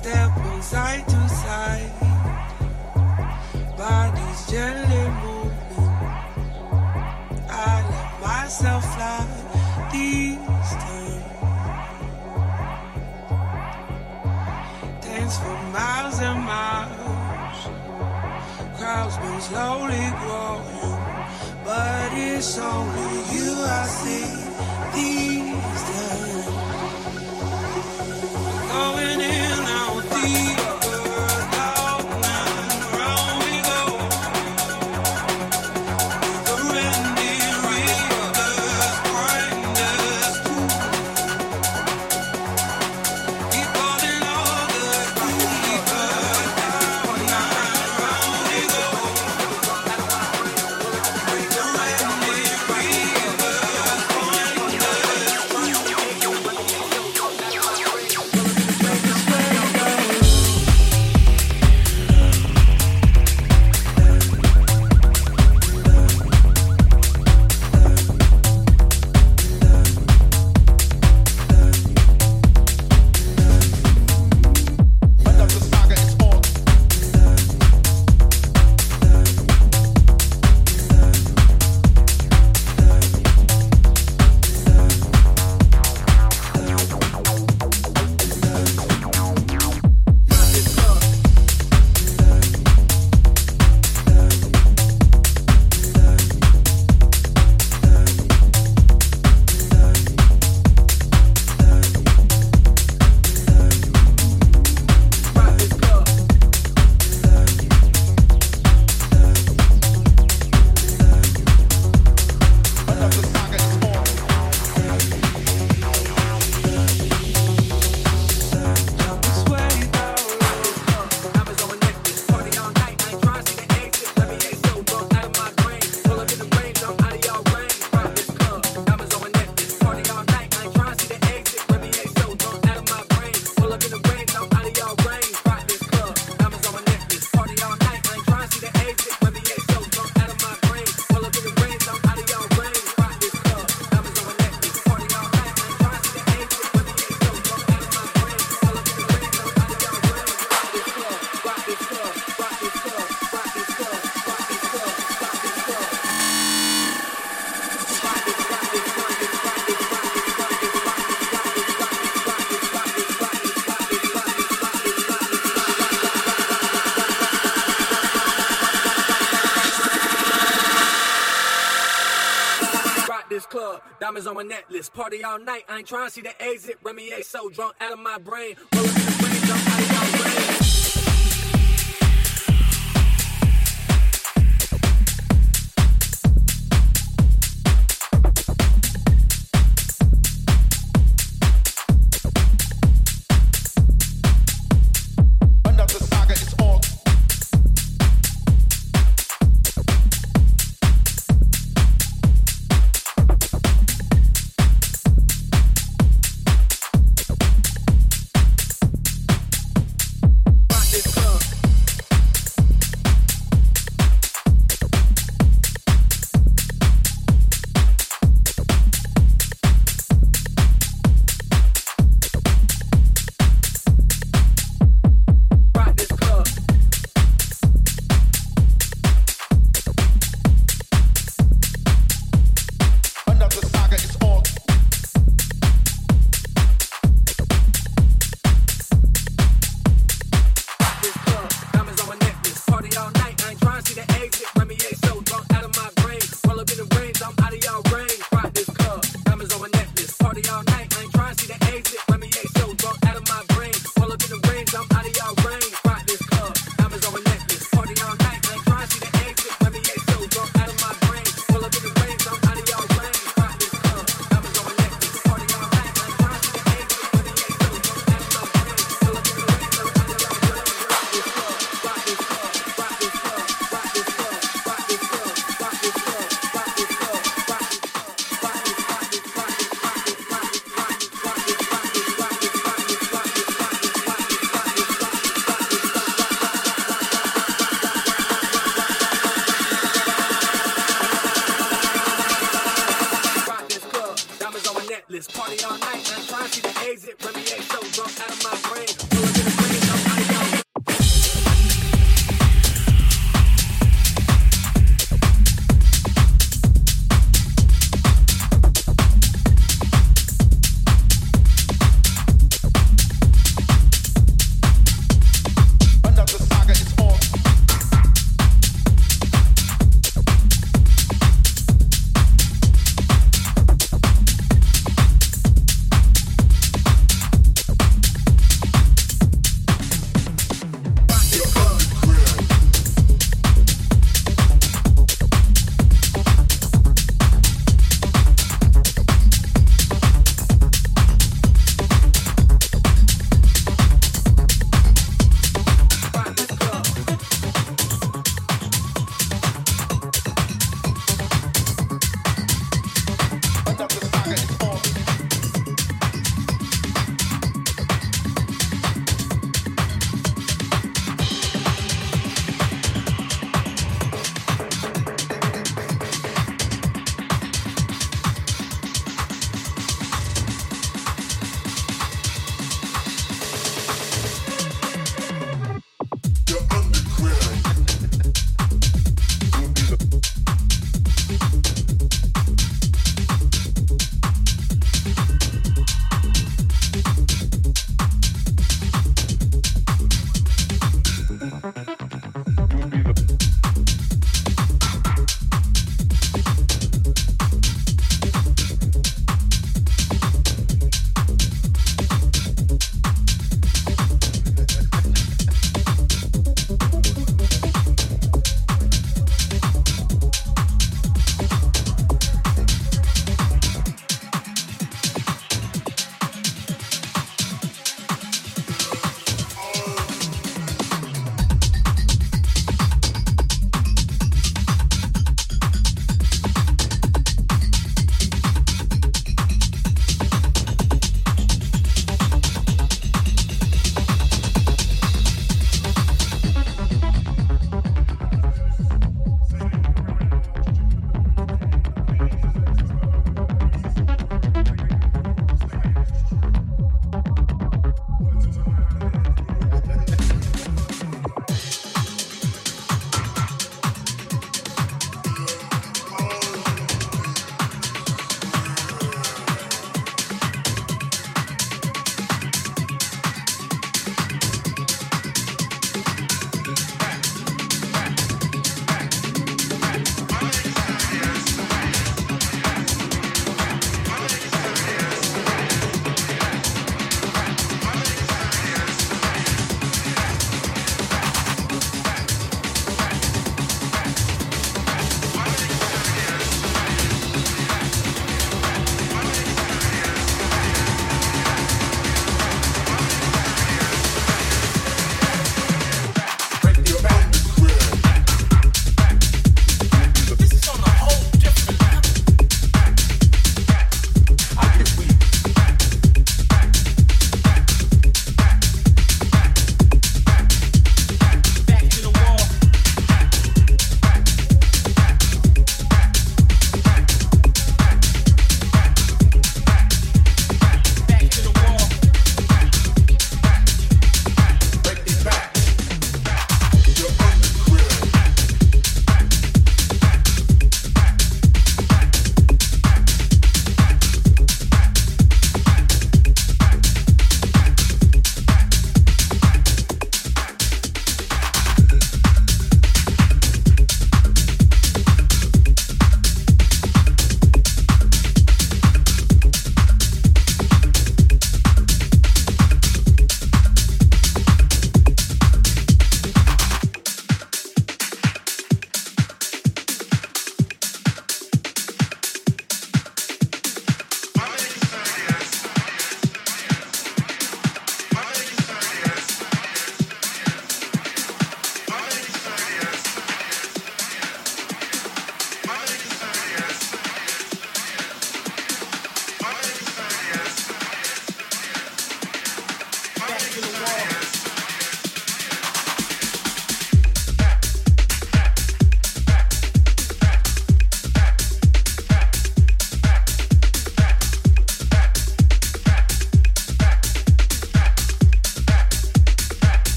step from side to side. Body's gently moving. I let myself fly these times. Dance for miles and miles. Crowds been slowly growing, but it's only you I see. These this party all night. I ain't trying to see the exit. Remy A so drunk out of my brain. Well,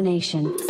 Combination.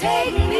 Take me,